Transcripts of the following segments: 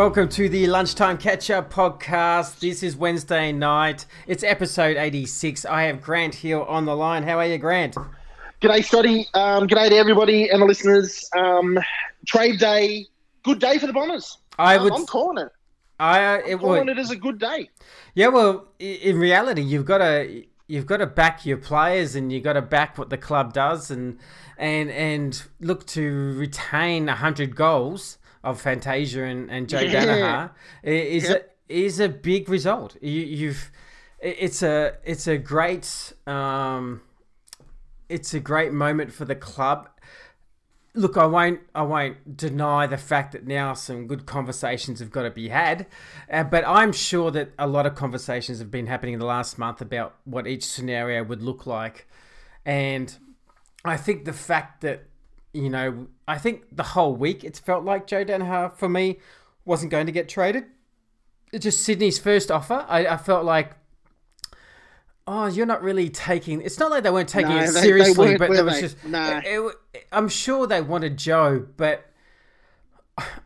Welcome to the Lunchtime Catch Up podcast. This is Wednesday night. It's episode 86. I have Grant Hill on the line. How are you, Grant? G'day, Scotty. Um, g'day to everybody and the listeners. Um, trade day, good day for the Bombers. I Um, would. I'm calling it. I uh, it Calling would. it as a good day. Yeah, well, in reality, you've got to you've got to back your players, and you've got to back what the club does, and and and look to retain hundred goals of Fantasia and, and Joe Yeah. Daniher is Yep. a, is a big result. You, you've it's a it's a great um, it's a great moment for the club. Look, I won't. I won't deny the fact that now some good conversations have got to be had, uh, but I'm sure that a lot of conversations have been happening in the last month about what each scenario would look like, and I think the fact that you know, I think the whole week it's felt like Joe Daniher for me wasn't going to get traded. It's just Sydney's first offer. I, I felt like. Oh, you're not really taking. It's not like they weren't taking No, it they- they seriously, weren't, but there was they? just. No. it- it- I'm sure they wanted Joe, but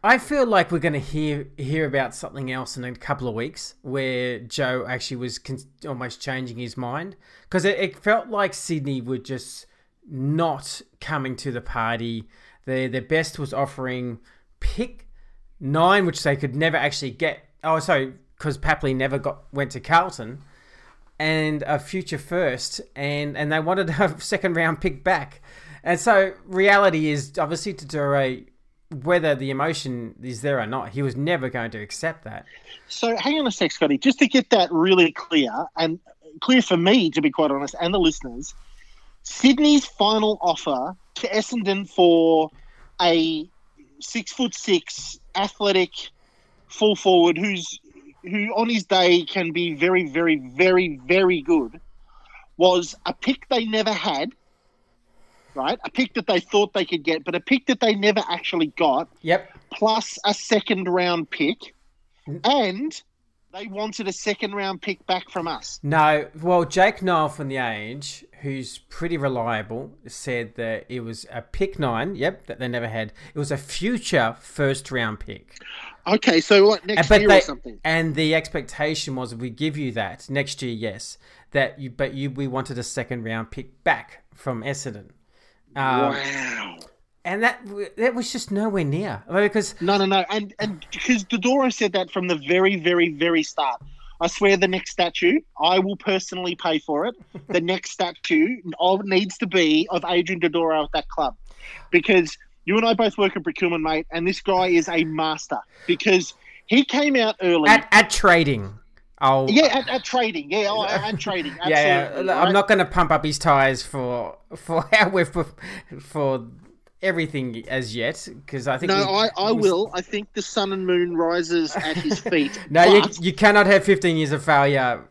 I feel like we're going to hear hear about something else in a couple of weeks, where Joe actually was con- almost changing his mind because it, it felt like Sydney would just not coming to the party. Their their best was offering pick nine, which they could never actually get. Oh, sorry, because Papley never got went to Carlton, and a future first, and and they wanted a second round pick back. And so reality is obviously to Dore, whether the emotion is there or not, he was never going to accept that. So hang on a sec, Scotty. Just to get that really clear and clear for me, to be quite honest, and the listeners, Sydney's final offer to Essendon for a six foot six athletic full forward who's who on his day can be very, very, very, very good was a pick they never had. Right, a pick that they thought they could get, but a pick that they never actually got, Yep. plus a second round pick, mm. and they wanted a second round pick back from us. No, well, Jake Niall from the Age, who's pretty reliable, said that it was a pick nine. Yep, that they never had. It was a future first round pick. Okay, so what next but year they, or something? And the expectation was if we give you that next year, yes, that you, but you, we wanted a second round pick back from Essendon. Um, wow. And that that was just nowhere near I mean, because No, no, no, and and because Dodoro said that from the very, very, very start. I swear, the next statue, I will personally pay for it. The next statue of, needs to be of Adrian Dodoro at that club, because you and I both work in procurement, mate, and this guy is a master because he came out early. at, at trading, I'll yeah, at, at trading, yeah, oh, at, at trading, absolutely. yeah, yeah, I'm right? not going to pump up his tires for for how we're for, for everything as yet because I think No, we- I, I we- will. I think the sun and moon rises at his feet. No, you, but- you cannot have 15 years of failure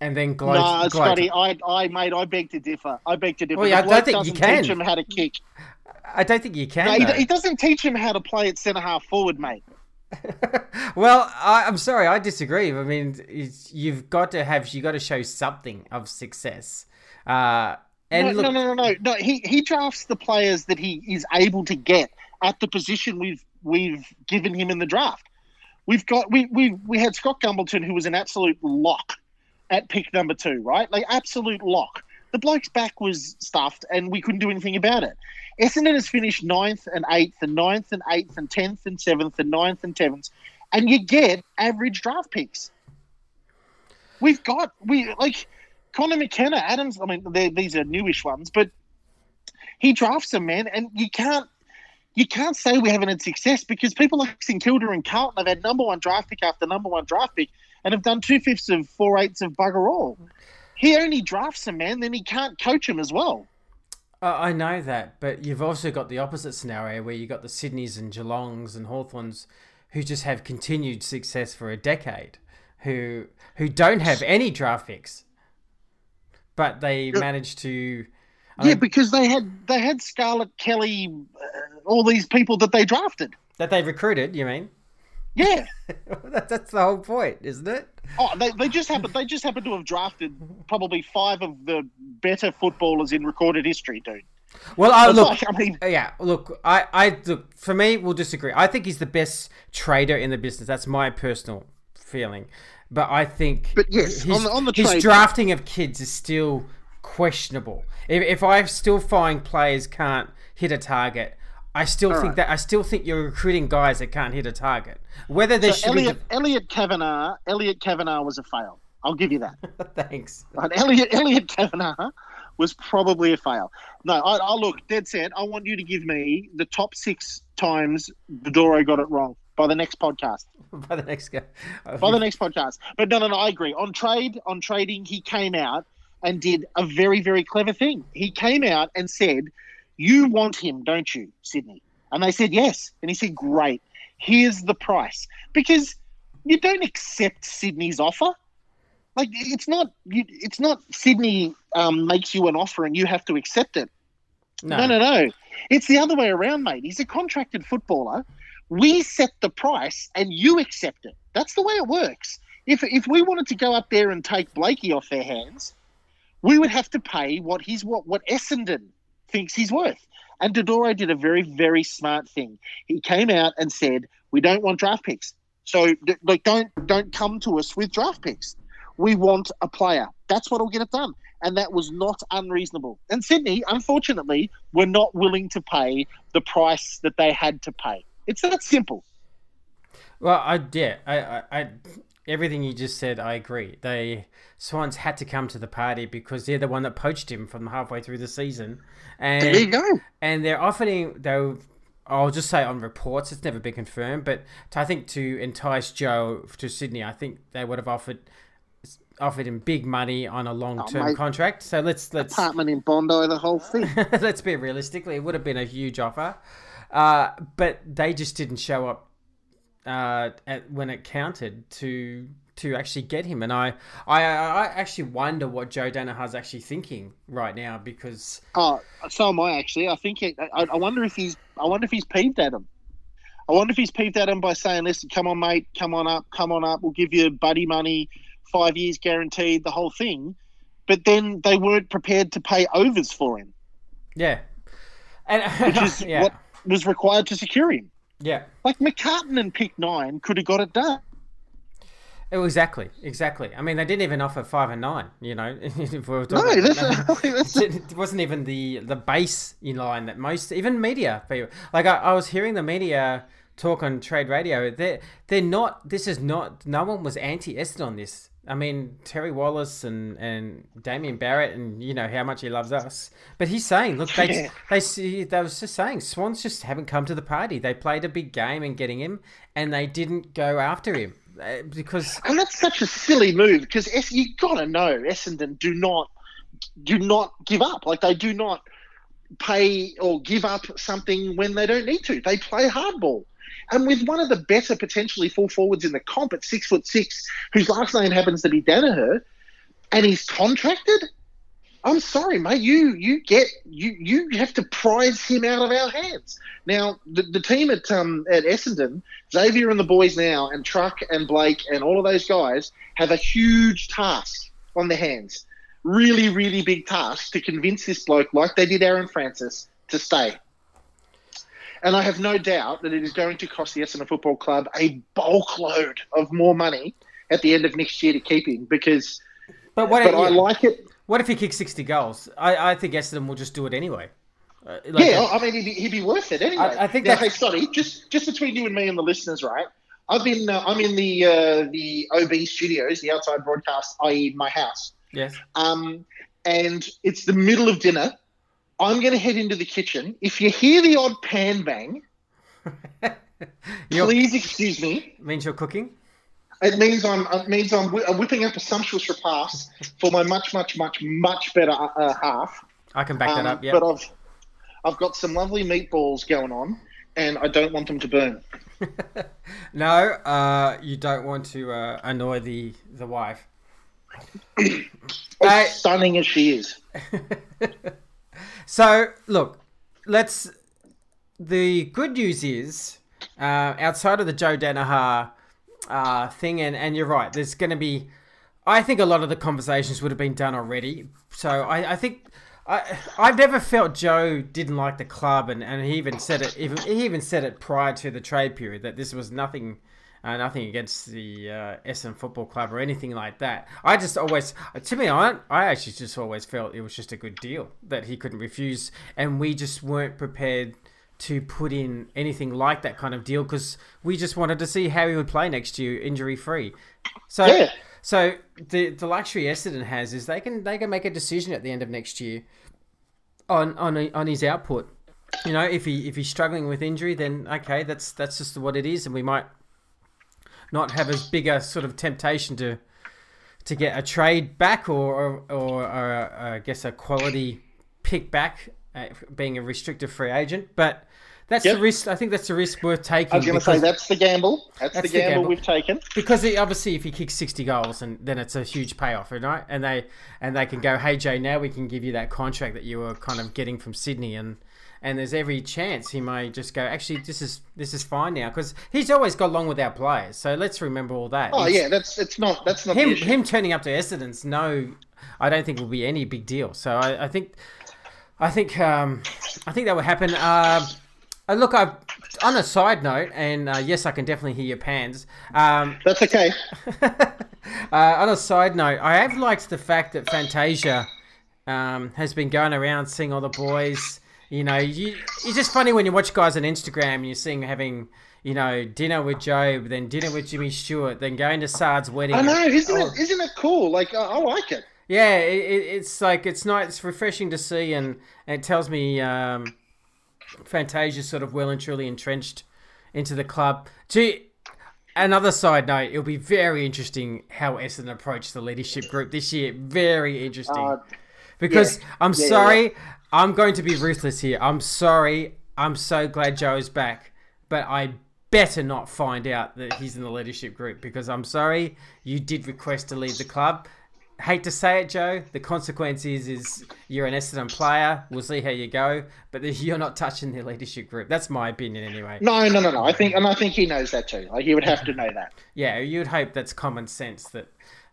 and then gloat. No, gloat. Scotty, I, I, mate, I beg to differ. I beg to differ. Well, yeah, I don't think you can. teach him how to kick. I don't think you can. No, he, he doesn't teach him how to play at centre half forward, mate. well, I, I'm sorry, I disagree. I mean, you've got to have you got to show something of success. Uh, and No, look, no, no, no, no, no. He he drafts the players that he is able to get at the position we've we've given him in the draft. We've got we we we had Scott Gumbleton, who was an absolute lock at pick number two, right? Like absolute lock. The bloke's back was stuffed, and we couldn't do anything about it. Essendon has finished ninth and eighth, and ninth and eighth, and tenth and seventh, and ninth and tenth, and you get average draft picks. We've got we like Connor McKenna, Adams. I mean, these are newish ones, but he drafts them, man, and you can't you can't say we haven't had success because people like St Kilda and Carlton have had number one draft pick after number one draft pick and have done two fifths of four eighths of bugger all. He only drafts them, man. Then he can't coach them as well. Uh, I know that, but you've also got the opposite scenario where you've got the Sydneys and Geelongs and Hawthorns who just have continued success for a decade, who who don't have any draft picks, but they managed to. I yeah, mean, because they had they had Scarlett Kelly, uh, all these people that they drafted. that they recruited. You mean? Yeah. That- That's the whole point, isn't it? Oh, they, they just happen they just happen to have drafted probably five of the better footballers in recorded history, dude. Well, I look. like, I mean, Yeah, look, I, I look for me. We'll disagree. I think he's the best trader in the business. That's my personal feeling. But I think, But yes, his, on the- on the his drafting of kids is still questionable. If, if I still find players can't hit a target, I still think right. that I still think you're recruiting guys that can't hit a target. Whether they so should Elliot Elliot Kavanagh Elliot Kavanagh was a fail. I'll give you that. Thanks. Right, Elliot Elliot Kavanagh was probably a fail. No, I, I look dead set. I want you to give me the top six times Dodoro got it wrong by the next podcast. By the next guy. By the next podcast. But no, no, no. I agree. On trade, on trading, he came out and did a very, very clever thing. He came out and said, "You want him, don't you, Sydney?" And they said yes. And he said, "Great. Here's the price." Because you don't accept Sydney's offer. Like it's not. You, it's not Sydney um, makes you an offer and you have to accept it. No, no, no. It's the other way around, mate. He's a contracted footballer. We set the price and you accept it. That's the way it works. If if we wanted to go up there and take Blakey off their hands, we would have to pay what he's what what Essendon thinks he's worth. And Dodoro did a very very smart thing. He came out and said, "We don't want draft picks. So like don't don't come to us with draft picks. We want a player. That's what'll get it done." And that was not unreasonable. And Sydney, unfortunately, were not willing to pay the price that they had to pay. It's that simple. Well, I yeah, I, I, I everything you just said, I agree. They Swans had to come to the party because they're the one that poached him from halfway through the season, and There you go. and they're offering they I'll just say on reports, it's never been confirmed, but I think to entice Joe to Sydney, I think they would have offered offered him big money on a long term Oh, contract. So let's let's Apartment in Bondi, the whole thing. let's be realistically, it would have been a huge offer, uh, but they just didn't show up uh, at, when it counted to to actually get him. And I, I, I actually wonder what Joe Daniher's actually thinking right now because Oh, so am I actually. I think it, I, I wonder if he's. I wonder if he's peeved at him. I wonder if he's peeved at him by saying, "Listen, come on, mate, come on up, come on up. We'll give you buddy money, five years guaranteed, the whole thing." But then they weren't prepared to pay overs for him, yeah, and which is yeah, what was required to secure him. yeah. Like McCartin and Pick Nine could have got it done. Oh, exactly, exactly. I mean, they didn't even offer five and nine. You know, if we were No, that's, about- that's it wasn't even the the base in line that most even media people like I, I was hearing the media talk on trade radio they're they're not this is not no one was anti Essendon on this I mean Terry Wallace and and Damien Barrett and you know how much he loves us but he's saying look they Yeah. they see they was just saying Swans just haven't come to the party they played a big game in getting him and they didn't go after him uh, because And that's such a silly move because Es- you gotta know Essendon do not do not give up. Like they do not pay or give up something when they don't need to. They play hardball. And with one of the better potentially full forwards in the comp at six foot six, whose last name happens to be Daniher, and he's contracted. I'm sorry, mate. You you get you you have to prize him out of our hands. Now the, the team at um at Essendon, Xavier and the boys now, and Truck and Blake and all of those guys have a huge task on their hands. Really, really big task to convince this bloke, like they did Aaron Francis, to stay. And I have no doubt that it is going to cost the Essendon Football Club a bulk load of more money at the end of next year to keep him because. but what But I like it. What if he kicks 60 goals? I, I think Essendon will just do it anyway. Uh, like yeah, I mean, he'd be, he'd be worth it anyway. I- I think now, that's- hey, sorry, just just between you and me and the listeners, right? I've been, uh, I'm in the uh, the OB studios, the outside broadcast, i.e., my house, yes. um, and it's the middle of dinner. I'm going to head into the kitchen. If you hear the odd pan bang, please excuse me. means you're cooking? It means I'm it means I'm, whipping up a sumptuous repast for my much, much, much, much better uh, half. I can back that Um, up, yeah. But I've I've got some lovely meatballs going on, and I don't want them to burn. no, uh, you don't want to uh, annoy the, the wife. As stunning as she is. So, look, let's. The good news is, uh, outside of the Joe Daniher uh, thing, and, and you're right, there's going to be. I think a lot of the conversations would have been done already. So I, I think I I've never felt Joe didn't like the club, and, and he even said it. Even he even said it prior to the trade period that this was nothing. Uh, nothing against the uh, Essendon Football Club or anything like that. I just always, to me, I, I actually just always felt it was just a good deal that he couldn't refuse, and we just weren't prepared to put in anything like that kind of deal because we just wanted to see how he would play next year injury free. So Yeah. so the the luxury Essendon has is they can they can make a decision at the end of next year on on on his output. You know, if he if he's struggling with injury, then okay, that's that's just what it is, and we might not have as big a sort of temptation to to get a trade back or or, or, or uh, I guess a quality pick back, uh, being a restricted free agent. But that's Yep. the risk. I think that's the risk worth taking. I was going to say that's the gamble. That's, That's the, the gamble gamble. we've taken. because he, obviously if he kicks 60 goals and then it's a huge payoff right and they and they can go hey jay now we can give you that contract that you were kind of getting from sydney and and there's every chance he may just go actually this is this is fine now because he's always got along with our players so let's remember all that Oh It's- yeah, that's it's not that's not him him turning up to Essendon's no I don't think will be any big deal so I, I think I think um, I think that will happen uh, uh, look I've on a side note and uh, yes I can definitely hear your pans um, That's okay. uh, on a side note, I have liked the fact that Fantasia um, has been going around seeing all the boys. You know, you, it's just funny when you watch guys on Instagram and you're seeing having, you know, dinner with Jobe, then dinner with Jimmy Stewart, then going to Saad's wedding. I know, isn't Oh, it? Isn't it cool? Like I, I like it. Yeah, it, it, it's like it's nice, it's refreshing to see, and, and it tells me um, Fantasia's sort of well and truly entrenched into the club. To another side note, it'll be very interesting how Essendon approach the leadership group this year. Very interesting. Uh, because yeah. I'm Yeah, yeah, sorry, I'm going to be ruthless here. I'm sorry. I'm so glad Joe's back, but I better not find out that he's in the leadership group because I'm sorry you did request to leave the club. Hate to say it, Joe. The consequence is, is you're an Essendon player. We'll see how you go, but you're not touching the leadership group. That's my opinion, anyway. no, no, no, no. I think, and I think he knows that too. Like he would have to know that. Yeah, you'd hope that's common sense that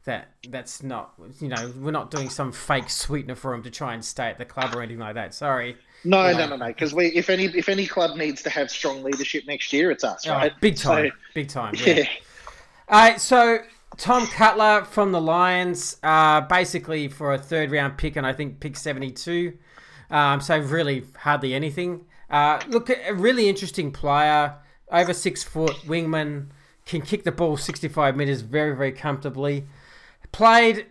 that that's not you know we're not doing some fake sweetener for him to try and stay at the club or anything like that. Sorry. No, Yeah. no, no, no. Because we, if any, if any club needs to have strong leadership next year, it's us, Oh, right? big time, So, big time. yeah. Yeah. All right, so Tom Cutler from the Lions, uh, basically for a third round pick, and I think pick seventy two. Um, so really hardly anything. Uh, look, a really interesting player, over six foot wingman, can kick the ball sixty five meters very very comfortably. Played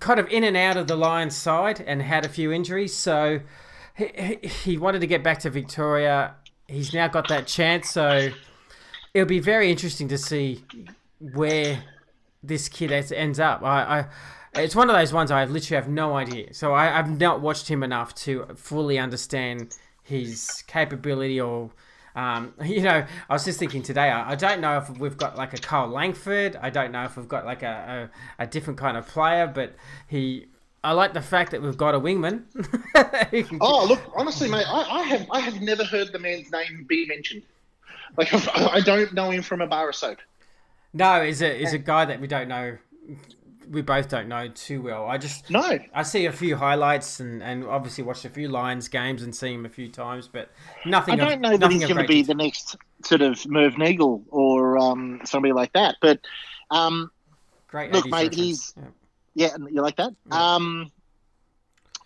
kind of in and out of the Lions side and had a few injuries, so he, he- wanted to get back to Victoria. He's now got that chance, so it'll be very interesting to see where this kid ends- ends up. I, I, it's one of those ones I literally have no idea. So I, I've not watched him enough to fully understand his capability or. Um, you know, I was just thinking today. I, I don't know if we've got like a Kyle Langford. I don't know if we've got like a, a, a different kind of player, but he. I like the fact that we've got a wingman. Oh, look, honestly, mate, I, I have, I have never heard the man's name be mentioned. Like I I don't know him from a bar of soap. no, is a is a guy that we don't know. We both don't know too well. I just No, I see a few highlights and, and obviously watched a few Lions games and seen him a few times, but nothing. I don't of, know that he's going to be the next sort of Merv Neagle or um, somebody like that. But um, great. look, mate, reference. he's- Yeah. yeah, you like that? Yeah. Um,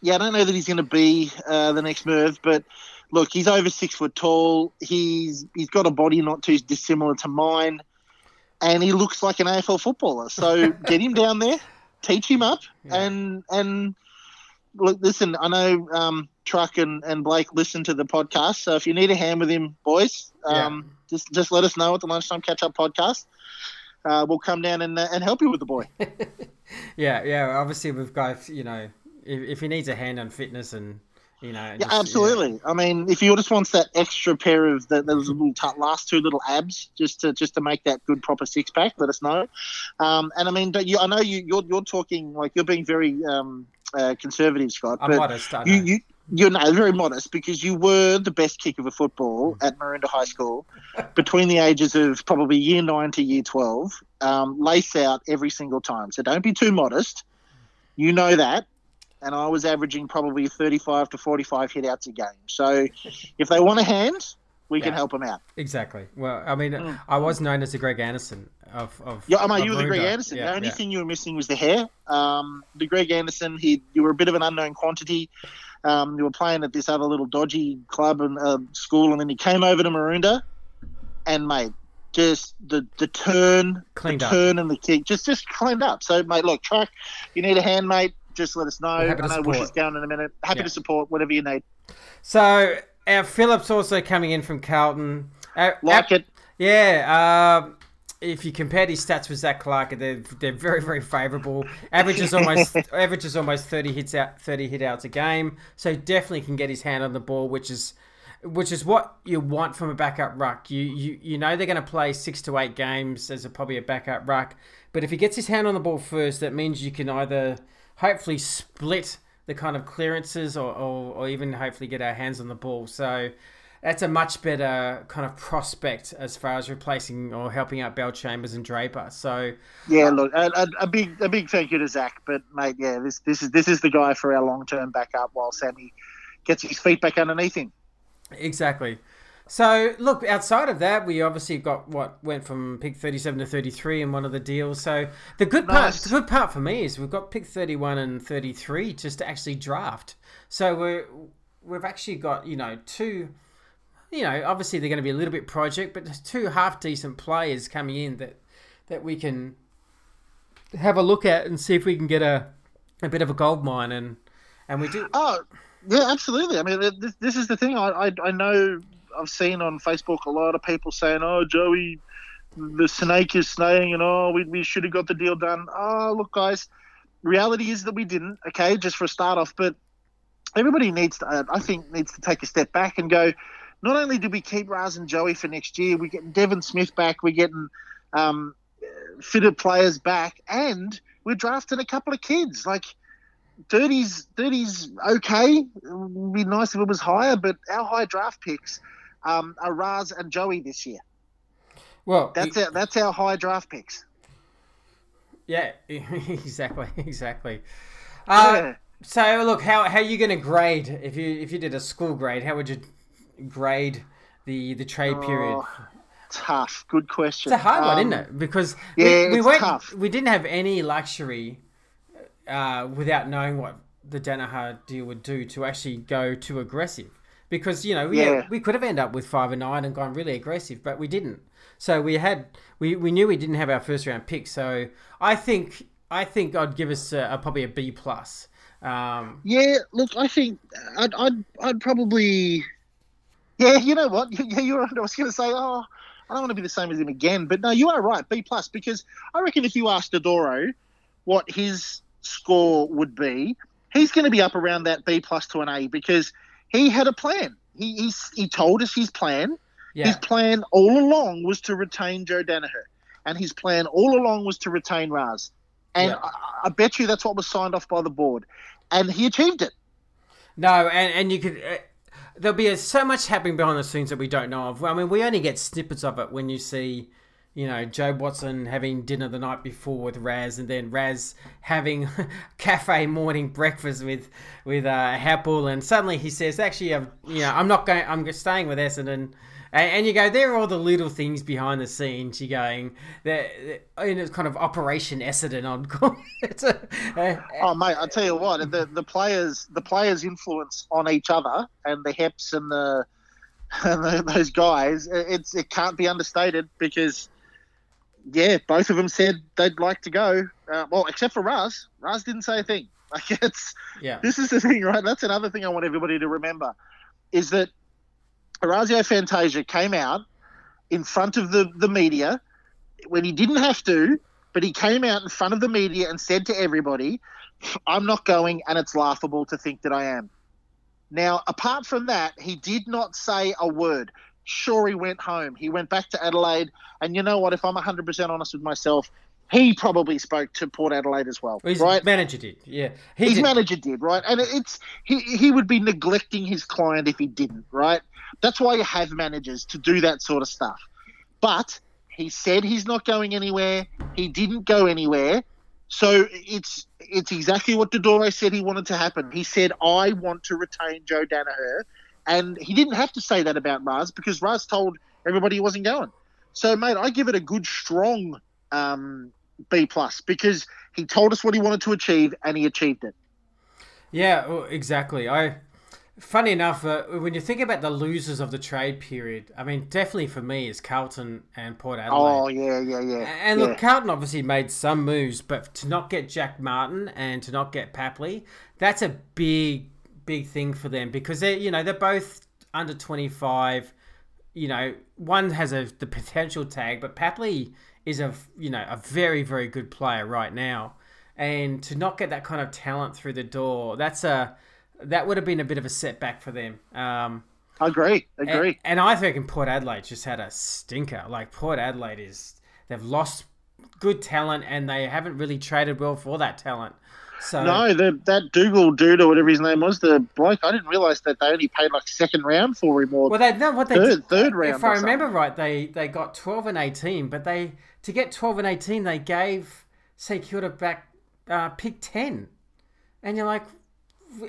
yeah, I don't know that he's going to be uh, the next Merv, but look, he's over six foot tall. He's he's got a body not too dissimilar to mine, and he looks like an AFL footballer. So get him down there, teach him up, Yeah. and and look, listen. I know um, Truck and, and Blake listen to the podcast, so if you need a hand with him, boys, um, just just let us know at the lunchtime catch up podcast. Uh, we'll come down and uh, and help you with the boy. yeah, yeah. Obviously, we've got you know if, if he needs a hand on fitness and you know, Yeah, just- absolutely. I mean, if you just wants that extra pair of the, those little t- last two little abs, just to just to make that good proper six pack, let us know. Um, and I mean, don't you, I know you you're, you're talking like you're being very um, uh, conservative, Scott, I'm but modest. I you know. you. You're no, very modest because you were the best kicker of a football at Maroondah High School between the ages of probably year nine to year 12, um, lace out every single time. So don't be too modest. You know that. And I was averaging probably 35 to 45 hit outs a game. So if they want a hand, we can help them out. Exactly. Well, I mean, I was known as the Greg Anderson of. of Mm. Yeah, I mean, you were the Greg Anderson. Yeah, the only yeah. thing you were missing was the hair. Um, the Greg Anderson, he you were a bit of an unknown quantity. Um, you were playing at this other little dodgy club and uh, school, and then he came over to Maroondah, and mate, just the the turn, Cleaned the up. turn and the kick, just just cleaned up. So, mate, look, track, you need a hand, mate. Just let us know. I know support. is down in a minute. Happy Yeah. to support whatever you need. So, our Phillips also coming in from Carlton. Uh, Like uh, it. Yeah. Um, if you compare his stats with Zac Clarke, they're they're very very favourable. Averages almost averages almost thirty hits out thirty hit outs a game. So definitely can get his hand on the ball, which is which is what you want from a backup ruck. You you, you know they're going to play six to eight games as a, probably a backup ruck, but if he gets his hand on the ball first, that means you can either hopefully split the kind of clearances or, or, or even hopefully get our hands on the ball. So that's a much better kind of prospect as far as replacing or helping out Bellchambers and Draper. So Yeah, look, a, a, a big a big thank you to Zach, but mate, yeah, this this is this is the guy for our long term backup while Sammy gets his feet back underneath him. exactly. So look, outside of that, we obviously got what went from pick thirty-seven to thirty-three in one of the deals. So the good part, the good part for me is we've got pick thirty-one and thirty-three just to actually draft. So we're we've actually got you know two. You know, obviously they're going to be a little bit project, but there's two half decent players coming in that that we can have a look at and see if we can get a a bit of a gold mine and and we do. Oh, yeah, absolutely. I mean, this, this is the thing. I, I I know I've seen on Facebook a lot of people saying, "Oh, Joey, the snake is snaying," and "Oh, we, we should have got the deal done." Oh, look, guys, reality is that we didn't. Okay, just for a start off, but everybody needs to, I think, needs to take a step back and go. Not only did we keep Raz and Joey for next year, we're getting Devon Smith back, we're getting um, fitted players back, and we're drafting a couple of kids. Like, Dirty's Dirty's okay. It would be nice if it was higher, but our high draft picks um, are Raz and Joey this year. Well, That's our, that's our high draft picks. Yeah, exactly, exactly. Uh, Yeah. So look, how how you going to grade if you if you did a school grade? How would you grade the the trade period? Oh, tough. Good question. It's a hard one, Um, isn't it? Because yeah, we, we tough. we didn't have any luxury uh, without knowing what the Daniher deal would do to actually go too aggressive. Because you know we Yeah. we could have ended up with five and nine and gone really aggressive, but we didn't. So we had we, we knew we didn't have our first round pick. So I think I think I'd give us a, a, probably a B plus. Um, Yeah, look, I think I'd, I'd, I'd probably. Yeah, you know what? Yeah, you were. I was going to say, oh, I don't want to be the same as him again, but no, you are right. B plus because I reckon if you asked Adoro what his score would be, he's going to be up around that B plus to an A because he had a plan. He he's, he told us his plan. yeah, His plan all along was to retain Joe Daniher, and his plan all along was to retain Raz. And Yeah. I, I bet you that's what was signed off by the board, and he achieved it. No, and and you could. Uh, there'll be so much happening behind the scenes that we don't know of. I mean, we only get snippets of it when you see, you know, Jobe Watson having dinner the night before with Raz, and then Raz having cafe morning breakfast with with uh, Heppell, and suddenly he says, "Actually, I'm, you know, I'm not going. I'm staying with Essendon." And, and you go, there are all the little things behind the scenes. You're going, they're, they're- it's kind of Operation Essendon on call. Oh mate, I tell you what, the the players the players' influence on each other and the Heps and the and the, those guys, it's it can't be understated because yeah, both of them said they'd like to go. Uh, well, except for Raz, Raz didn't say a thing. Like it's yeah, this is the thing, right? That's another thing I want everybody to remember is that Orazio Fantasia came out in front of the, the media when he didn't have to, but he came out in front of the media and said to everybody, I'm not going, and it's laughable to think that I am. Now, apart from that, he did not say a word. Sure, he went home. He went back to Adelaide, and you know what? If I'm 100% honest with myself, he probably spoke to Port Adelaide as well, his right? manager did. Yeah, he his did. manager did, right? And it's he he would be neglecting his client if he didn't, right? That's why you have managers to do that sort of stuff. But he said he's not going anywhere. He didn't go anywhere. So it's it's exactly what Dodoro said he wanted to happen. He said, "I want to retain Joe Daniher," and he didn't have to say that about Mars because Raz told everybody he wasn't going. So, mate, I give it a good, strong um, B plus because he told us what he wanted to achieve and he achieved it. Yeah, exactly. I funny enough, uh, when you think about the losers of the trade period, I mean, definitely for me is Carlton and Port Adelaide. Oh yeah, yeah, yeah. And yeah. look, Carlton obviously made some moves, but to not get Jack Martin and to not get Papley, that's a big, big thing for them because they're you know, they're both under twenty five. You know, one has a the potential tag, but Papley is a you know a very very good player right now, and to not get that kind of talent through the door, that's a that would have been a bit of a setback for them. Um, agree, agree. And, and I think in Port Adelaide just had a stinker. Like Port Adelaide is they've lost good talent and they haven't really traded well for that talent. So no, the, that Dougal dude or whatever his name was, the bloke. I didn't realize that they only paid like second round for him or well, they no what they third, did, third round. If I remember right, they they got twelve and eighteen, but they to get twelve and eighteen, they gave St Kilda back uh, pick ten, and you're like,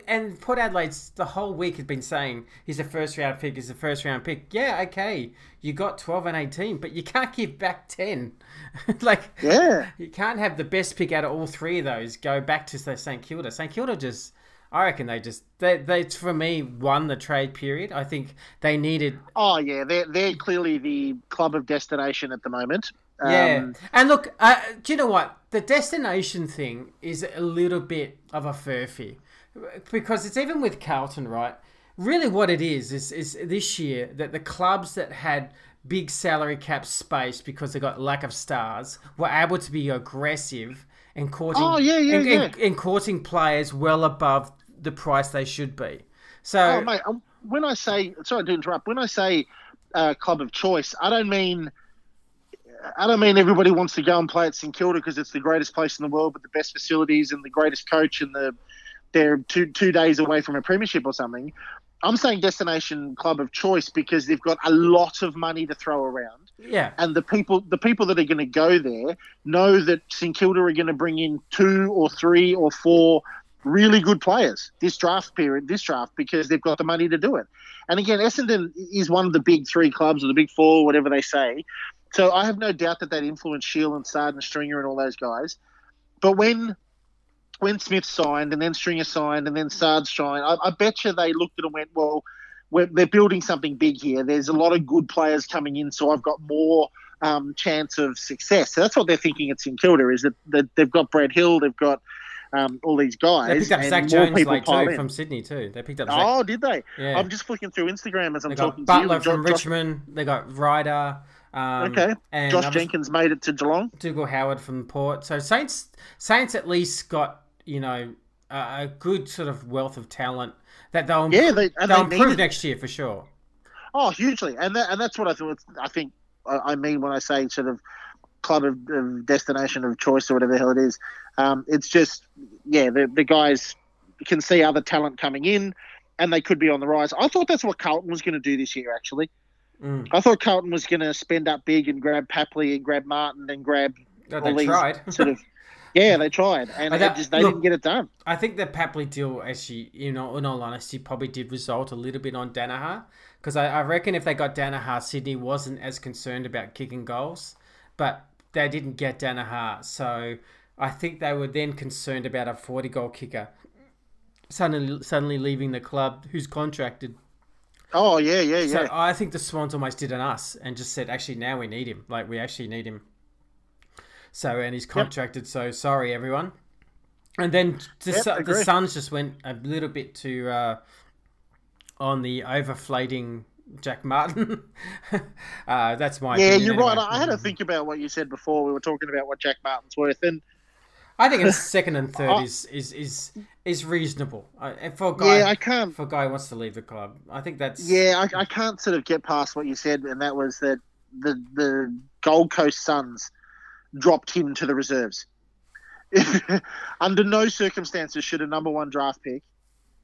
and Port Adelaide's the whole week has been saying he's a first round pick, he's a first round pick. Yeah, okay, you got twelve and eighteen, but you can't give back ten. like, yeah, you can't have the best pick out of all three of those go back to say St Kilda. St Kilda just, I reckon they just they they for me won the trade period. I think they needed. Oh yeah, they're they're clearly the club of destination at the moment. Yeah, Um, and look, uh, do you know what? The destination thing is a little bit of a furphy because it's even with Carlton, right? Really, what it is is is this year that the clubs that had big salary cap space because they got lack of stars were able to be aggressive and courting, Oh, yeah, yeah, and, yeah. And, and courting players well above the price they should be. So, Oh, mate, um, when I say sorry to interrupt, when I say uh, club of choice, I don't mean I don't mean everybody wants to go and play at St Kilda because it's the greatest place in the world with the best facilities and the greatest coach and the they're two two days away from a premiership or something. I'm saying destination club of choice because they've got a lot of money to throw around, yeah, and the people the people that are going to go there know that St Kilda are going to bring in two or three or four really good players this draft period, this draft because they've got the money to do it. And again, Essendon is one of the big three clubs or the big four, whatever they say. So I have no doubt that that influenced Shiel and Saad and Stringer and all those guys. But when when Smith signed and then Stringer signed and then Saad signed, I, I bet you they looked at it and went, well, we're, they're building something big here. There's a lot of good players coming in, so I've got more um, chance of success. So that's what they're thinking at St Kilda is that, that they've got Brad Hill, they've got um, all these guys. they picked up Zak Jones pile too in. from Sydney too. They picked up Zak Oh, did they? Yeah. I'm just flicking through Instagram as I'm talking got to you. Butler from Josh- Richmond. They got Ryder. Um, Okay. And Josh Jenkins made it to Geelong. Dougal Howard from Port. So Saints, Saints at least got you know a, a good sort of wealth of talent that they'll Yeah, they, they improve next year for sure. Oh, hugely, and that, and that's what I thought. I think I mean when I say sort of club of, of destination of choice or whatever the hell it is. Um, it's just yeah, the the guys can see other talent coming in, and they could be on the rise. I thought that's what Carlton was going to do this year. Actually, Mm. I thought Carlton was going to spend up big and grab Papley and grab Martin and grab all they these tried. sort of. Yeah, they tried, and that- just they look- didn't get it done. I think the Papley deal, actually, you know, in all honesty, probably did result a little bit on Daniher because I, I reckon if they got Daniher, Sydney wasn't as concerned about kicking goals, but they didn't get Daniher, so I think they were then concerned about a forty goal kicker suddenly suddenly leaving the club who's contracted. Oh yeah, yeah, yeah. So I think the Swans almost did an us and just said, actually, now we need him. Like we actually need him. So and he's contracted. So sorry, everyone. And then the, Yep, the. Suns just went a little bit too uh, on the overflating Jack Martin. uh, that's my yeah, opinion you're right. I had to think about what you said before. We were talking about what Jack Martin's worth, and I think a second and third is is is is reasonable. Uh, for a guy, yeah, I can't. for a guy who wants to leave the club, I think that's Yeah, I, I can't sort of get past what you said, and that was that the the Gold Coast Suns dropped him to the reserves. Under no circumstances should a number one draft pick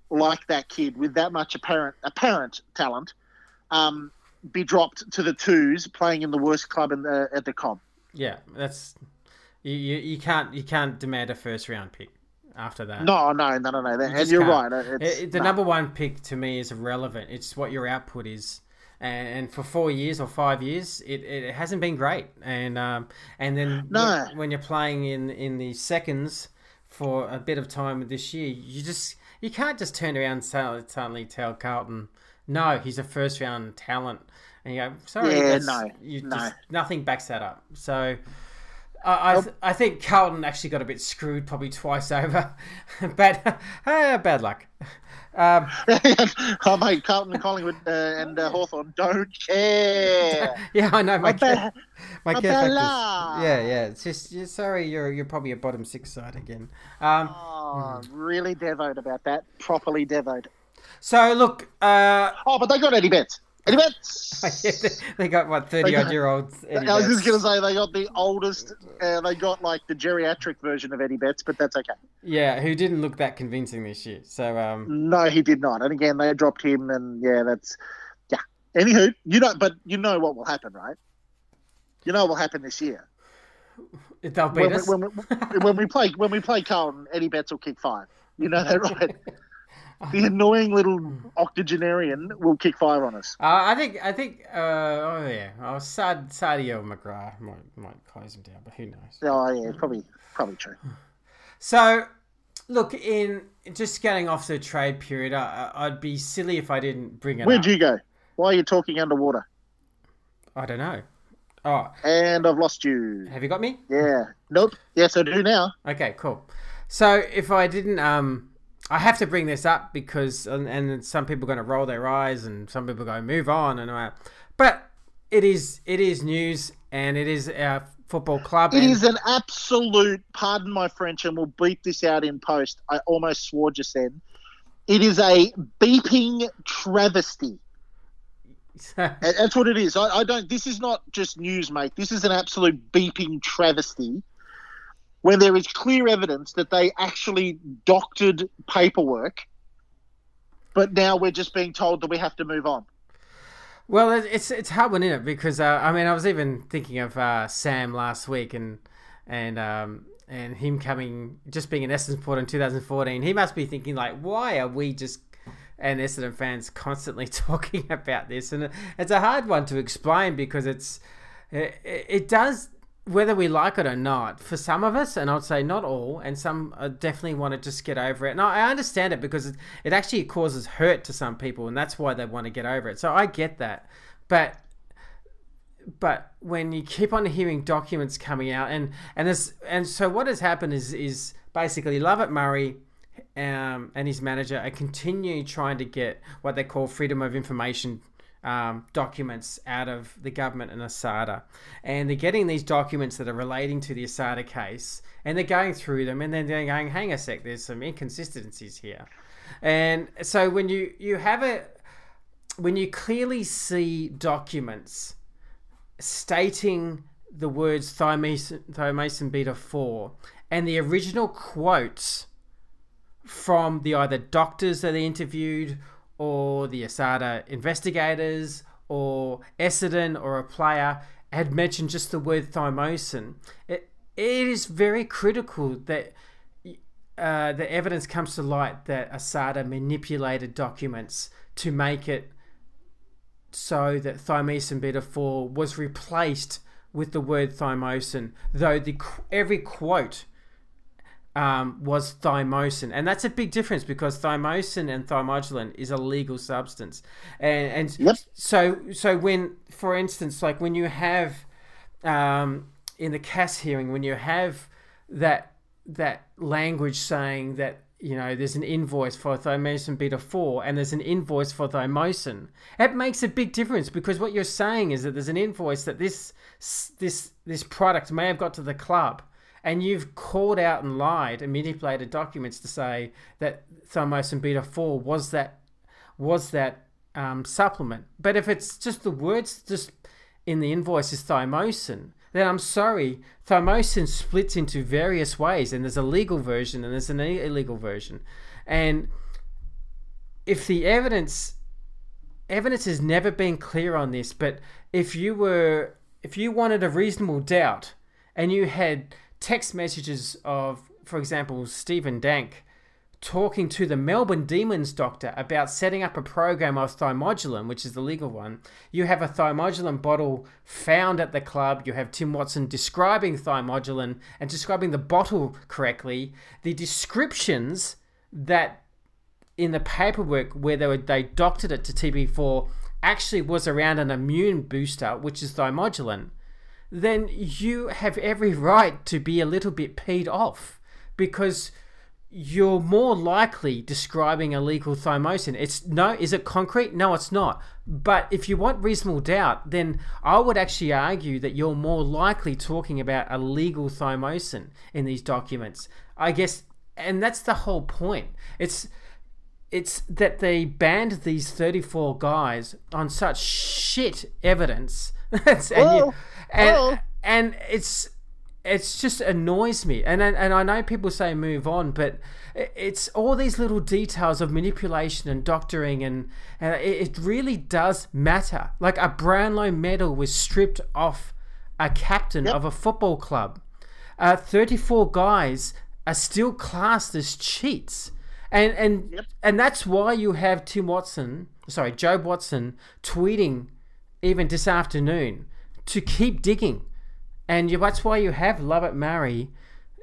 like that kid with that much apparent apparent talent um, be dropped to the twos, playing in the worst club in the at the comp. Yeah, that's You, you you can't you can't demand a first round pick after that. No, no, no, no, no. And you're can't. right. It- the no. number one pick to me is irrelevant. It's what your output is, and, and for four years or five years, it, it hasn't been great. And um, and then No. when, when you're playing in in the seconds for a bit of time this year, you just you can't just turn around and suddenly, suddenly tell Carlton, no, he's a first round talent, and you go, sorry, Yeah, no, you no. just nothing backs that up. So. I, I, th- I think Carlton actually got a bit screwed probably twice over. bad, ah, bad luck. Um, oh, mate, Carlton, Collingwood, uh, and uh, Hawthorn don't care. yeah, I know. My, care, my care factors. Yeah, yeah. It's just you're sorry. You're you're probably a bottom six side again. Um, Oh, really devoed about that. Properly devoed. so look, uh, Oh, but they got Eddie Betts. Eddie Betts. they got what thirty odd year olds. I was just going to say they got the oldest. Uh, they got like the geriatric version of Eddie Betts, but that's okay. Yeah, who didn't look that convincing this year. So um, No, he did not. And again, they dropped him, and yeah, that's yeah. Anywho, you know, but you know what will happen, right? You know what will happen this year they'll beat when we, us. when, we, when we play when we play Carlton. Eddie Betts will kick five. You know that, right? The annoying little octogenarian will kick five on us. Uh, I think I think uh, oh yeah, oh, Sad Sadio McGrath might might close him down, but who knows? Oh yeah, probably probably true. So, look, in just getting off the trade period, I, I'd be silly if I didn't bring it Where'd up. you go? Why are you talking underwater? I don't know. Oh, And I've lost you. have you got me? Yeah. Nope. Yes, I do now. Okay, cool. So if I didn't, um, I have to bring this up because, and, and some people are going to roll their eyes, and some people go move on, and all that. But it is it is news, and it is our football club. It and, is an absolute, pardon my French, and we'll beep this out in post. I almost swore just then. It is a beeping travesty. That's what it is. I, I don't. This is not just news, mate. This is an absolute beeping travesty. When there is clear evidence that they actually doctored paperwork, but now we're just being told that we have to move on. Well, it's it's hard one, isn't it? Because uh, I mean, I was even thinking of uh, Sam last week, and and um, and him coming just being an Essendon supporter in 2014. He must be thinking like, why are we just and Essendon fans constantly talking about this? And it's a hard one to explain because it's it, it does whether we like it or not, for some of us, and I'd say not all, and some uh, definitely want to just get over it. And I understand it because it, it actually causes hurt to some people, and that's why they want to get over it. So I get that, but but when you keep on hearing documents coming out, and and this and so what has happened is is basically Lovett Murray. Um, and his manager are continuing trying to get what they call freedom of information um, documents out of the government and ASADA. And they're getting these documents that are relating to the ASADA case, and they're going through them, and then they're going, hang a sec, there's some inconsistencies here. And so when you, you have a, when you clearly see documents stating the words Thymosin Beta 4 and the original quotes from the either doctors that they interviewed or the ASADA investigators or Essendon or a player had mentioned just the word thymosin, it, it is very critical that uh, the evidence comes to light that ASADA manipulated documents to make it so that thymosin beta 4 was replaced with the word thymosin, though the every quote um, was thymosin, and that's a big difference because thymosin and thymodulin is a legal substance, and and Yep. so so when, for instance, like when you have um, in the CAS hearing, when you have that that language saying that you know there's an invoice for thymosin beta 4 and there's an invoice for thymosin it makes a big difference because what you're saying is that there's an invoice that this this this product may have got to the club and you've called out and lied and manipulated documents to say that thymosin beta 4 was that was that um, supplement but if it's just the words just in the invoice is thymosin then I'm sorry, thymosin splits into various ways, and there's a legal version and there's an illegal version. And if the evidence evidence has never been clear on this, but if you were if you wanted a reasonable doubt and you had text messages of, for example, Stephen Dank talking to the Melbourne Demons doctor about setting up a program of thymodulin, which is the legal one. You have a thymodulin bottle found at the club. You have Tim Watson describing thymodulin and describing the bottle correctly. The descriptions that in the paperwork where they were, they doctored it to TB4 actually was around an immune booster, which is thymodulin. Then you have every right to be a little bit peed off because you're more likely describing illegal thymosin. It's no, is it concrete? No, it's not. But if you want reasonable doubt, then I would actually argue that you're more likely talking about illegal thymosin in these documents. I guess, and that's the whole point. It's it's that they banned these 34 guys on such shit evidence. and, you, and, and it's it's just annoys me. And and I know people say move on, but it's all these little details of manipulation and doctoring, and, and it really does matter. Like a Brownlow medal was stripped off a captain yep. of a football club. Uh, 34 guys are still classed as cheats. And and yep. and that's why you have Tim Watson, sorry, Jobe Watson tweeting even this afternoon to keep digging. And that's why you have Lovett Murray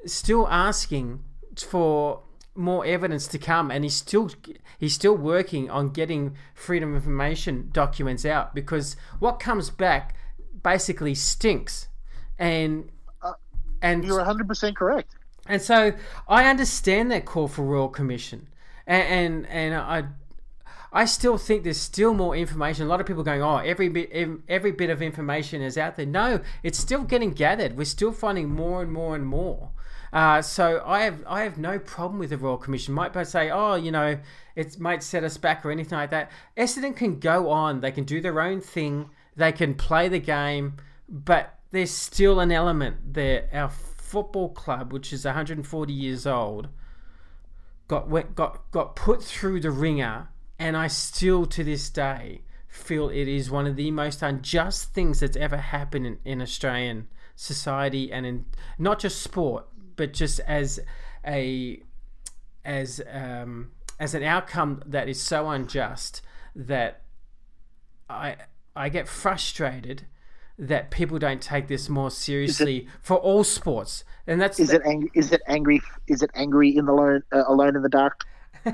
still asking for more evidence to come and he's still he's still working on getting freedom of information documents out because what comes back basically stinks. And uh, and you're 100% correct. And so I understand that call for royal commission and and, and I I still think there's still more information. A lot of people going, "Oh, every bit, every bit of information is out there." No, it's still getting gathered. We're still finding more and more and more. Uh, so I have I have no problem with the Royal Commission. Might say, "Oh, you know, it might set us back or anything like that." Essendon can go on. They can do their own thing. They can play the game, but there's still an element there. Our football club, which is 140 years old, got went, got got put through the ringer and I still, to this day, feel it is one of the most unjust things that's ever happened in, in Australian society and in not just sport, but just as a as um, as an outcome that is so unjust that I I get frustrated that people don't take this more seriously it, for all sports. And that's is the, it ang- is it angry is it angry in the alone uh, alone in the dark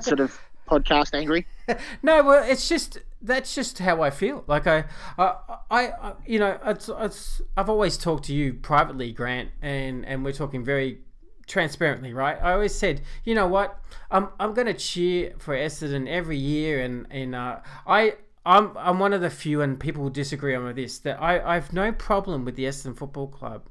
sort of podcast angry? no, well, it's just that's just how I feel. Like I, I, I, you know, it's, it's, I've always talked to you privately, Grant, and and we're talking very transparently, right? I always said, you know what, I'm I'm going to cheer for Essendon every year, and and uh, I. I'm, I'm one of the few, and people will disagree on this, that I, I have no problem with the Essendon Football Club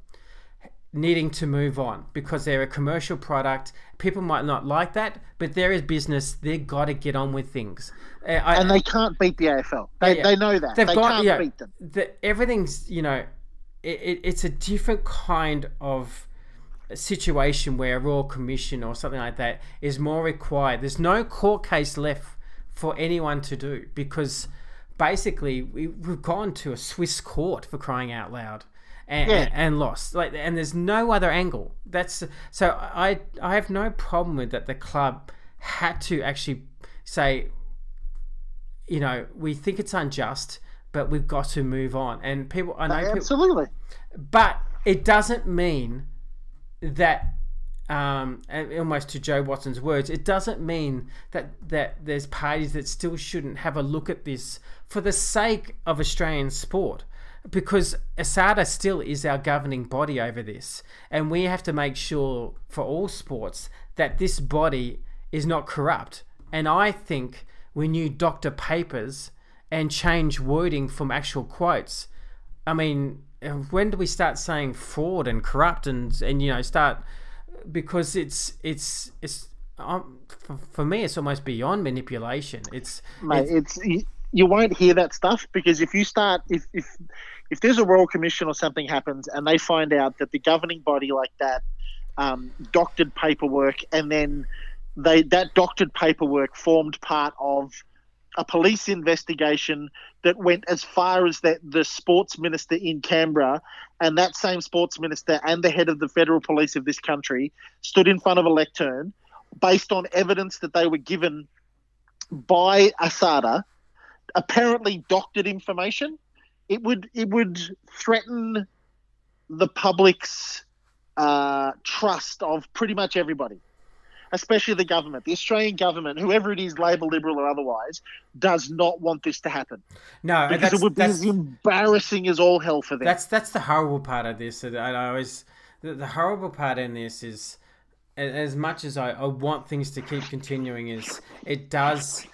needing to move on because they're a commercial product. People might not like that, but they're business. They've got to get on with things. Uh, I, and they can't beat the AFL. They, yeah, they know that. They've they got, can't beat them. The, everything's, you know, it, it, it's a different kind of situation where a Royal Commission or something like that is more required. There's no court case left for anyone to do because basically we, we've gone to a Swiss court for crying out loud and, yeah. and lost. Like, and there's no other angle. That's so I I have no problem with that. The club had to actually say, you know, we think it's unjust, but we've got to move on. And people, I know, absolutely, people, but it doesn't mean that. Um, almost to Jobe Watson's words, it doesn't mean that that there's parties that still shouldn't have a look at this for the sake of Australian sport because ASADA still is our governing body over this, and we have to make sure for all sports that this body is not corrupt. And I think we need doctor papers and change wording from actual quotes. I mean, when do we start saying fraud and corrupt and and you know start because it's it's it's um, for, for me it's almost beyond manipulation. It's Mate, it's, it's you won't hear that stuff because if you start if if if there's a royal commission or something happens and they find out that the governing body like that um, doctored paperwork and then they that doctored paperwork formed part of a police investigation that went as far as that the sports minister in Canberra and that same sports minister and the head of the federal police of this country stood in front of a lectern based on evidence that they were given by ASADA, apparently doctored information. It would it would threaten the public's uh, trust of pretty much everybody especially the government, the Australian government, whoever it is, Labor, Liberal, or otherwise, does not want this to happen. No, because it would be as embarrassing as all hell for them. That's that's the horrible part of this. I always the, the horrible part in this is as much as I, I want things to keep continuing, is it does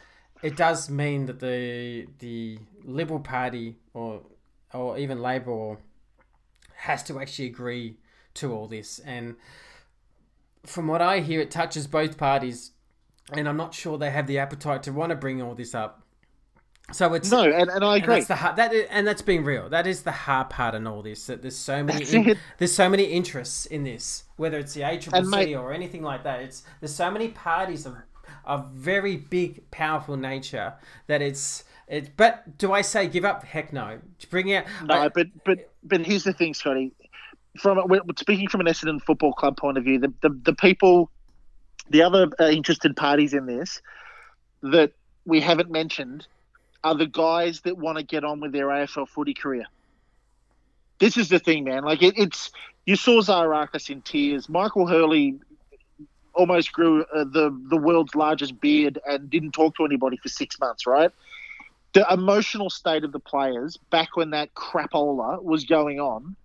it does mean that the the Liberal Party or or even Labor has to actually agree to all this and from what I hear, it touches both parties, and I'm not sure they have the appetite to want to bring all this up. So it's no, and, and I agree. And that's the hard, that is, and that's being real. That is the hard part in all this. That there's so many in, there's so many interests in this, whether it's the ACCC or anything like that. It's there's so many parties of of very big, powerful nature that it's it. But do I say give up? Heck no. To bring out no, I, but but but here's the thing, Scotty from speaking from an Essendon Football Club point of view, the the, the people, the other uh, interested parties in this that we haven't mentioned are the guys that want to get on with their AFL footy career. This is the thing, man. Like it, it's you saw Zaharakis in tears. Michael Hurley almost grew uh, the the world's largest beard and didn't talk to anybody for six months. Right. The emotional state of the players back when that crapola was going on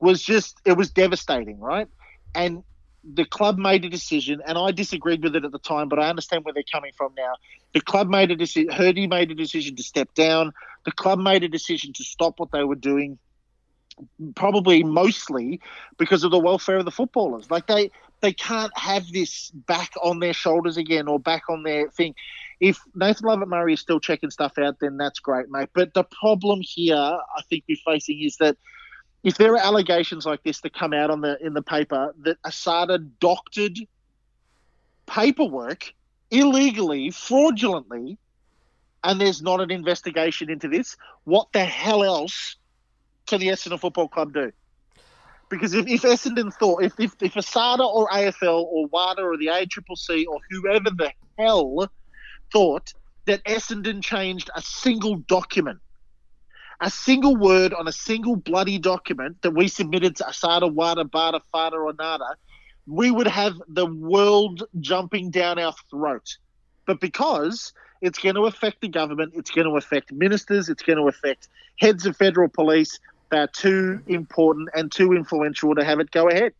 was just it was devastating, right? And the club made a decision, and I disagreed with it at the time, but I understand where they're coming from now. The club made a decision. Hirdy made a decision to step down. The club made a decision to stop what they were doing, probably mostly because of the welfare of the footballers. Like they they can't have this back on their shoulders again or back on their thing. If Nathan Lovett Murray is still checking stuff out, then that's great, mate. But the problem here, I think we're facing is that if there are allegations like this that come out on the in the paper that ASADA doctored paperwork illegally, fraudulently, and there's not an investigation into this, what the hell else can the Essendon Football Club do? Because if, if Essendon thought, if, if, if ASADA or AFL or WADA or the ACCC or whoever the hell thought that Essendon changed a single document a single word on a single bloody document that we submitted to ASADA, Wada, Bada, Fada, or Nada, we would have the world jumping down our throat. But because it's going to affect the government, it's going to affect ministers, it's going to affect heads of federal police, they're too important and too influential to have it go ahead.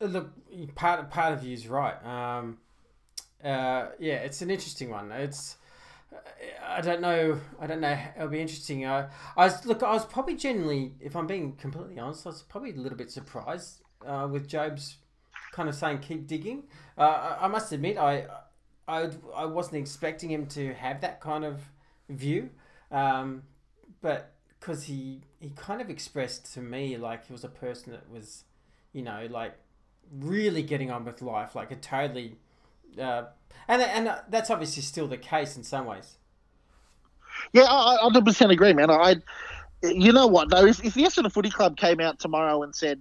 Look, part part of you is right. Um, uh, yeah, it's an interesting one. It's I don't know. I don't know. It'll be interesting. Uh, I was look. I was probably genuinely, if I'm being completely honest, I was probably a little bit surprised uh, with Jobe's kind of saying keep digging. Uh, I, I, must admit, I, I I wasn't expecting him to have that kind of view, um, but because he he kind of expressed to me like he was a person that was, you know, like really getting on with life, like a totally uh, and and that's obviously still the case in some ways. Yeah, I, 100% agree, man. I, you know what though, if, if the Essendon Footy Club came out tomorrow and said,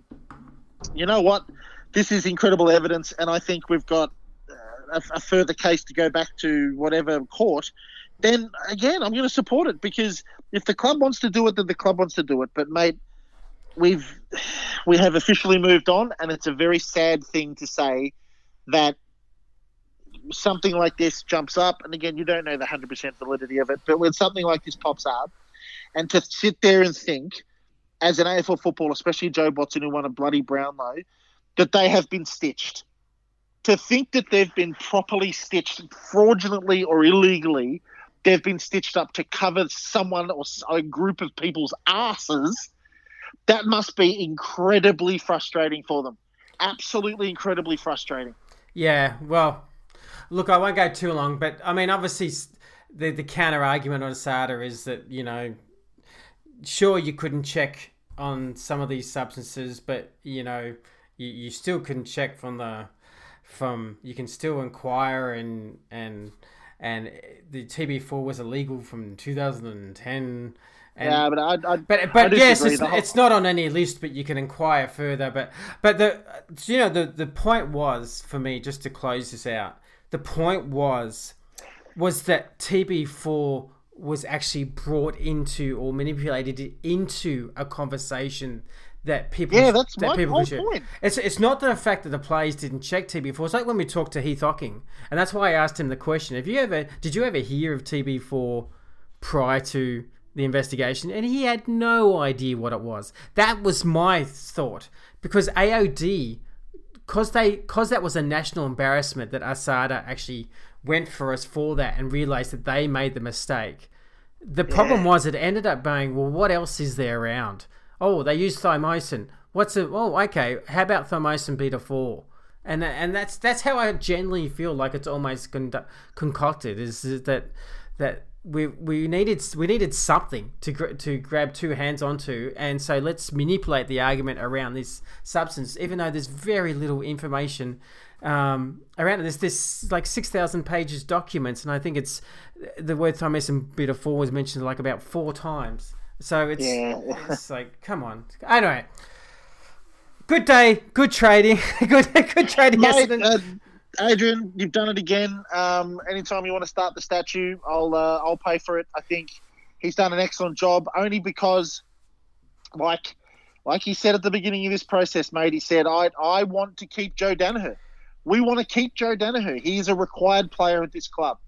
you know what, this is incredible evidence, and I think we've got uh, a, a further case to go back to whatever court, then again, I'm going to support it because if the club wants to do it, then the club wants to do it. But mate, we've we have officially moved on, and it's a very sad thing to say that something like this jumps up, and again, you don't know the 100% validity of it, but when something like this pops up, and to sit there and think, as an AFL footballer, especially Jobe Watson, who won a bloody Brownlow, that they have been stitched. To think that they've been properly stitched, fraudulently or illegally, they've been stitched up to cover someone or a group of people's asses, that must be incredibly frustrating for them. Absolutely incredibly frustrating. Yeah, well, Look, I won't go too long, but I mean, obviously, the the counter argument on SADA is that you know, sure you couldn't check on some of these substances, but you know, you, you still can check from the from you can still inquire and and and the TB4 was illegal from 2010. And, yeah, but I, I but I but yes, it's, whole- it's not on any list, but you can inquire further. But but the you know the the point was for me just to close this out. The point was was that TB4 was actually brought into or manipulated into a conversation that people Yeah, that's that my people whole point. It's it's not the fact that the players didn't check TB4. It's like when we talked to Heath Hocking, and that's why I asked him the question: Have you ever did you ever hear of TB4 prior to the investigation? And he had no idea what it was. That was my thought because AOD, because they because that was a national embarrassment that ASADA actually went for us for that and realized that they made the mistake. The problem was it ended up being well, what else is there around? Oh, they use thymosin. What's it? Oh, okay. How about thymosin beta four? And and that's that's how I generally feel like it's almost condu- concocted. Is that that we we needed we needed something to gr- to grab two hands onto, and so let's manipulate the argument around this substance, even though there's very little information um, around it. There's this like six thousand pages documents, and I think it's the word thymosin beta four was mentioned like about four times. So it's Yeah. it's like come on. Anyway, good day, good trading, good good trading. Mate, uh, Adrian, you've done it again. Um, anytime you want to start the statue, I'll uh, I'll pay for it. I think he's done an excellent job, only because, like, like he said at the beginning of this process, mate. He said, "I I want to keep Joe Daniher. We want to keep Joe Daniher. He is a required player at this club."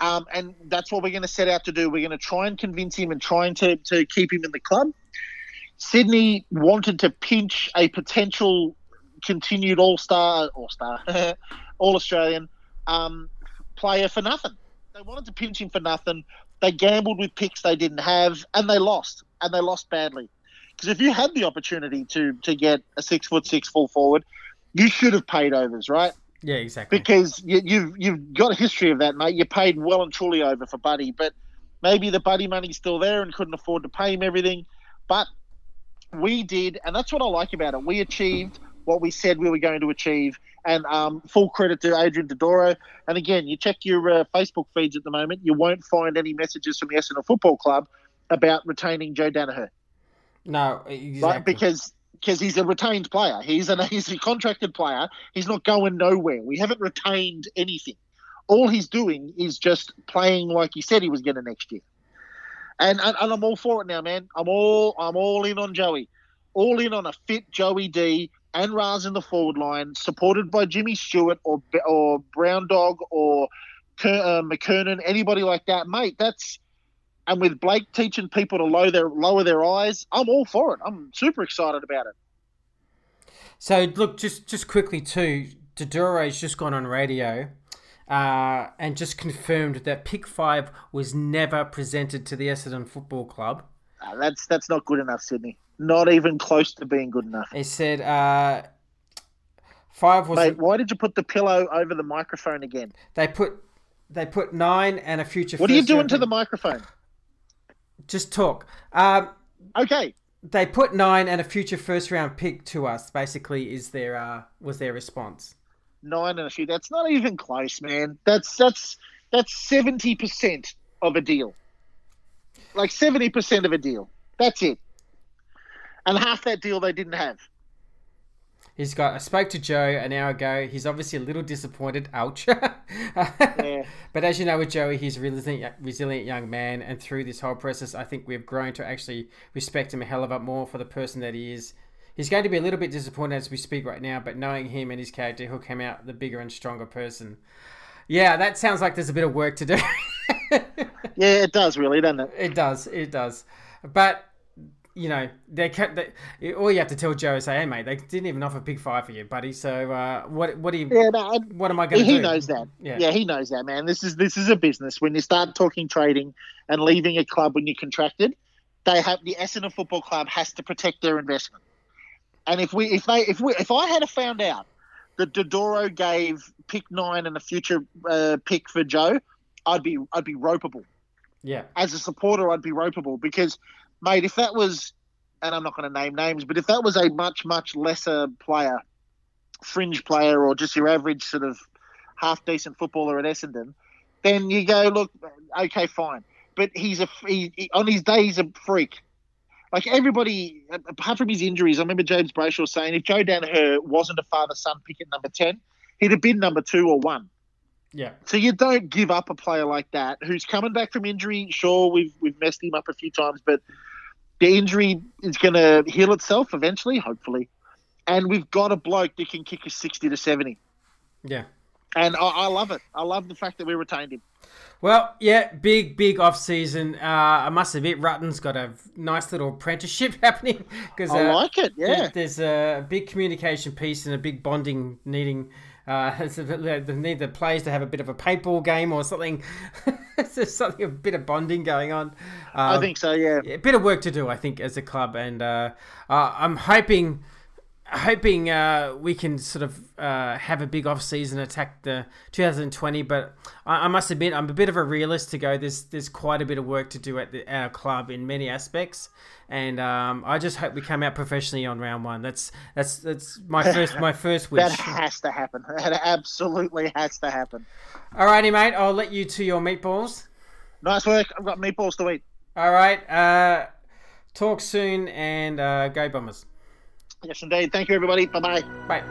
Um, and that's what we're going to set out to do. We're going to try and convince him and trying to, to keep him in the club. Sydney wanted to pinch a potential continued All Star, All Star, All Australian um, player for nothing. They wanted to pinch him for nothing. They gambled with picks they didn't have, and they lost, and they lost badly. Because if you had the opportunity to to get a six foot six full forward, you should have paid overs, right? Yeah, exactly. because you, you've you've got a history of that, mate. You paid well and truly over for Buddy, but maybe the Buddy money's still there and couldn't afford to pay him everything. But we did, and that's what I like about it. We achieved what we said we were going to achieve, and um, full credit to Adrian Dodoro. And again, you check your uh, Facebook feeds at the moment, you won't find any messages from the Essendon Football Club about retaining Joe Daniher no, exactly. right? Because because he's a retained player. He's an he's a contracted player. He's not going nowhere. We haven't retained anything. All he's doing is just playing like he said he was going to next year. And, and and I'm all for it now, man. I'm all I'm all in on Joey. All in on a fit Joey D and Raz in the forward line, supported by Jimmy Stewart or or Brown Dog or Ker- uh, McKernan, anybody like that, mate. That's and with Blake teaching people to lower their lower their eyes, I'm all for it. I'm super excited about it. So look, just just quickly too, Dodoro's just gone on radio, uh, and just confirmed that pick five was never presented to the Essendon Football Club. Uh, that's that's not good enough, Sydney. Not even close to being good enough. He said uh, five was Mate, why did you put the pillow over the microphone again? they put they put nine and a future. What are you doing to the microphone? Just talk. Um, Okay, they put nine and a future first round pick to us. Basically, is their uh, was their response. nine and a few. That's not even close, man. That's that's that's seventy percent of a deal. Like seventy percent of a deal. That's it. And half that deal they didn't have. He's got. I spoke to Joe an hour ago. He's obviously a little disappointed. Ouch. But as you know, with Joey, he's a resilient, resilient young man, and through this whole process, I think we've grown to actually respect him a hell of a lot more for the person that he is. He's going to be a little bit disappointed as we speak right now, but knowing him and his character, he'll come out the bigger and stronger person. Yeah, that sounds like there's a bit of work to do. Yeah, it does really, doesn't it? It does. It does. But you know, they kept. They, all you have to tell Joe is say, "Hey, mate, they didn't even offer Big Five for you, buddy. So uh, what? What do you? Yeah, no, What am I going to do?" he knows that. Yeah. Yeah. he knows that, man. This is this is a business. When you start talking trading and leaving a club when you're contracted, they have the Essendon Football Club has to protect their investment. And if we if they if we if I had found out that Dodoro gave pick nine and a future uh, pick for Joe, I'd be I'd be ropeable. Yeah. As a supporter, I'd be ropeable because, mate, if that was, and I'm not going to name names, but if that was a much much lesser player, fringe player, or just your average sort of half decent footballer at Essendon, then you go, look, okay, fine. But he's a he, he- on his day he's a freak. Like everybody, apart from his injuries, I remember James Brayshaw saying if Joe Daniher wasn't a father-son pick at number ten, he'd have been number two or one. Yeah. So you don't give up a player like that who's coming back from injury. Sure, we've we've messed him up a few times, but the injury is going to heal itself eventually, hopefully. And we've got a bloke that can kick us sixty to seventy, Yeah. and I, I love it. I love the fact that we retained him. Well, yeah, big, big off season. Uh, I must admit, Rutten's got a nice little apprenticeship happening because I uh, like it. Yeah, There's, there's a big communication piece and a big bonding needing. Uh, they need the players to have a bit of a paintball game or something. There's something, a bit of bonding going on. I Um, think so. Yeah. a bit of work to do, I think, as a club, and uh, uh, I'm hoping, hoping uh, we can sort of uh, have a big off season, attack the 2020. But I, I must admit, I'm a bit of a realist to go. There's there's quite a bit of work to do at the, our club in many aspects, and um, I just hope we come out professionally on round one. That's that's that's my first my first wish. That has to happen. That absolutely has to happen. Alrighty, mate. I'll let you to your meatballs. Nice work. I've got meatballs to eat. All right. Uh, talk soon and uh, go Bombers. Yes, indeed. Thank you, everybody. Bye bye. Bye.